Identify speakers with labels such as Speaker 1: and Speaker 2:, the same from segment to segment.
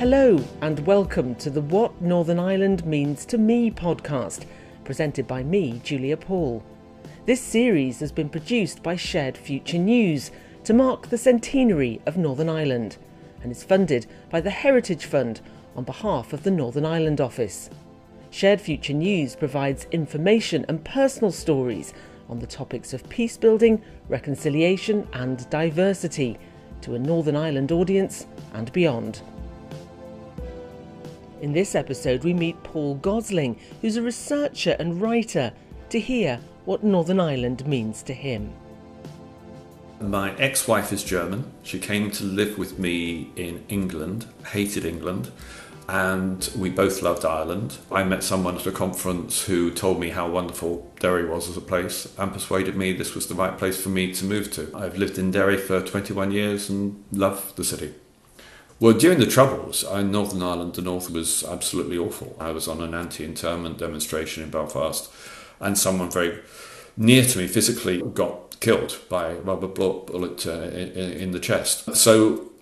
Speaker 1: Hello, and welcome to the What Northern Ireland Means to Me podcast, presented by me, Julia Paul. This series has been produced by Shared Future News to mark the centenary of Northern Ireland and is funded by the Heritage Fund on behalf of the Northern Ireland Office. Shared Future News provides information and personal stories on the topics of peace building, reconciliation, and diversity to a Northern Ireland audience and beyond. In this episode, we meet Paul Gosling, who's a researcher and writer, to hear what Northern Ireland means to him.
Speaker 2: My ex wife is German. She came to live with me in England, hated England, and we both loved Ireland. I met someone at a conference who told me how wonderful Derry was as a place and persuaded me this was the right place for me to move to. I've lived in Derry for 21 years and love the city. Well, during the Troubles in Northern Ireland, the North was absolutely awful. I was on an anti internment demonstration in Belfast, and someone very near to me physically got killed by a rubber bullet uh, in the chest. So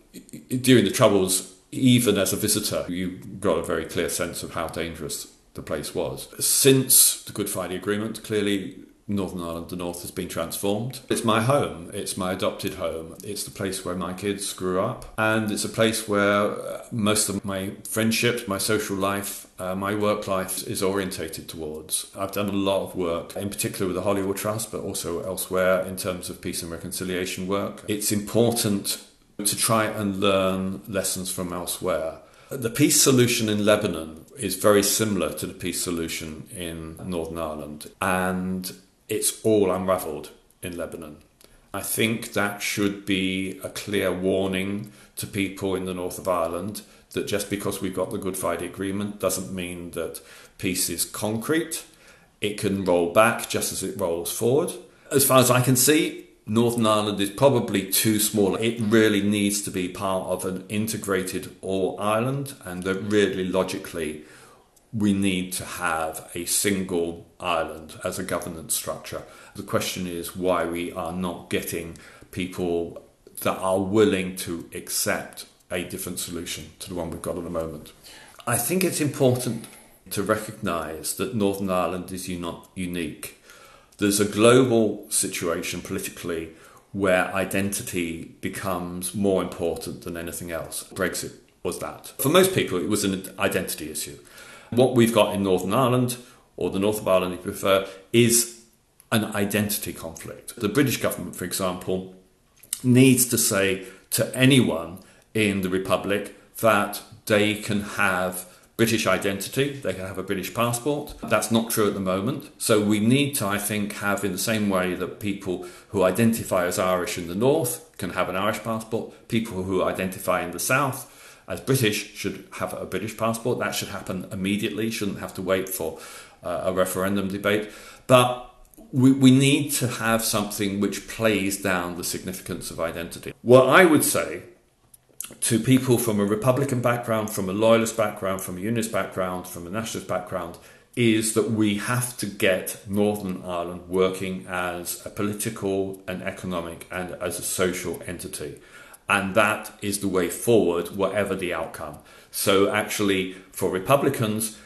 Speaker 2: during the Troubles, even as a visitor, you got a very clear sense of how dangerous the place was. Since the Good Friday Agreement, clearly Northern Ireland, the North, has been transformed. It's my home, it's my adopted home, it's the place where my kids grew up, and it's a place where uh, most of my friendships, my social life, uh, my work life is orientated towards. I've done a lot of work, in particular with the Holywell Trust, but also elsewhere in terms of peace and reconciliation work. It's important to try and learn lessons from elsewhere. The peace solution in Lebanon is very similar to the peace solution in Northern Ireland, and it's all unravelled in Lebanon. I think that should be a clear warning to people in the north of Ireland that just because we've got the Good Friday Agreement doesn't mean that peace is concrete. It can roll back just as it rolls forward. As far as I can see, Northern Ireland is probably too small. It really needs to be part of an integrated all Ireland, and that really logically we need to have a single island as a governance structure. The question is why we are not getting people that are willing to accept a different solution to the one we've got at the moment. I think it's important to recognise that Northern Ireland is not unique there's a global situation politically where identity becomes more important than anything else. Brexit was that. For most people, it was an identity issue. What we've got in Northern Ireland, or the North of Ireland if you prefer, is an identity conflict. The British government, for example, needs to say to anyone in the Republic that they can have British identity, they can have a British passport. That's not true at the moment. So we need to, I think, have in the same way that people who identify as Irish in the north can have an Irish passport, people who identify in the south as British should have a British passport. That should happen immediately, shouldn't have to wait for uh, a referendum debate. But we, we need to have something which plays down the significance of identity. What I would say to people from a Republican background, from a Loyalist background, from a Unionist background, from a Nationalist background, is that we have to get Northern Ireland working as a political and economic and as a social entity. And that is the way forward, whatever the outcome. So, actually, for Republicans,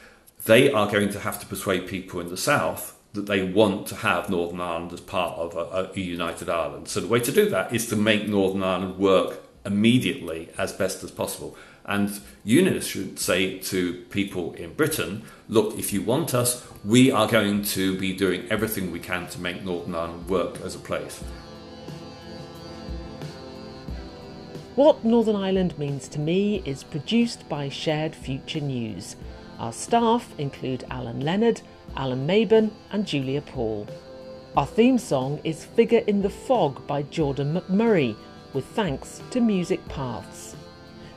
Speaker 2: they are going to have to persuade people in the South that they want to have Northern Ireland as part of a, a united Ireland. So, the way to do that is to make Northern Ireland work immediately as best as possible. And unionists should say to people in Britain, look, if you want us, we are going to be doing everything we can to make Northern Ireland work as a place.
Speaker 1: What Northern Ireland means to me is produced by Shared Future News. Our staff include Alan Leonard, Alan Meban, and Julia Paul. Our theme song is Figure in the Fog by Jordan McMurray with thanks to Music Paths.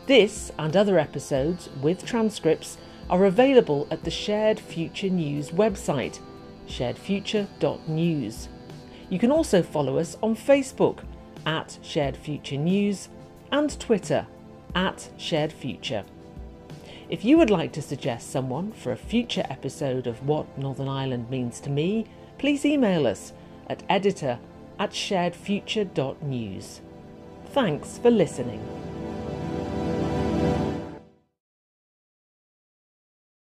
Speaker 1: This and other episodes with transcripts are available at the Shared Future News website, sharedfuture.news. You can also follow us on Facebook at Shared Future News and Twitter at Shared Future. If you would like to suggest someone for a future episode of What Northern Ireland Means to Me, please email us at editor at sharedfuture.news. Thanks for listening.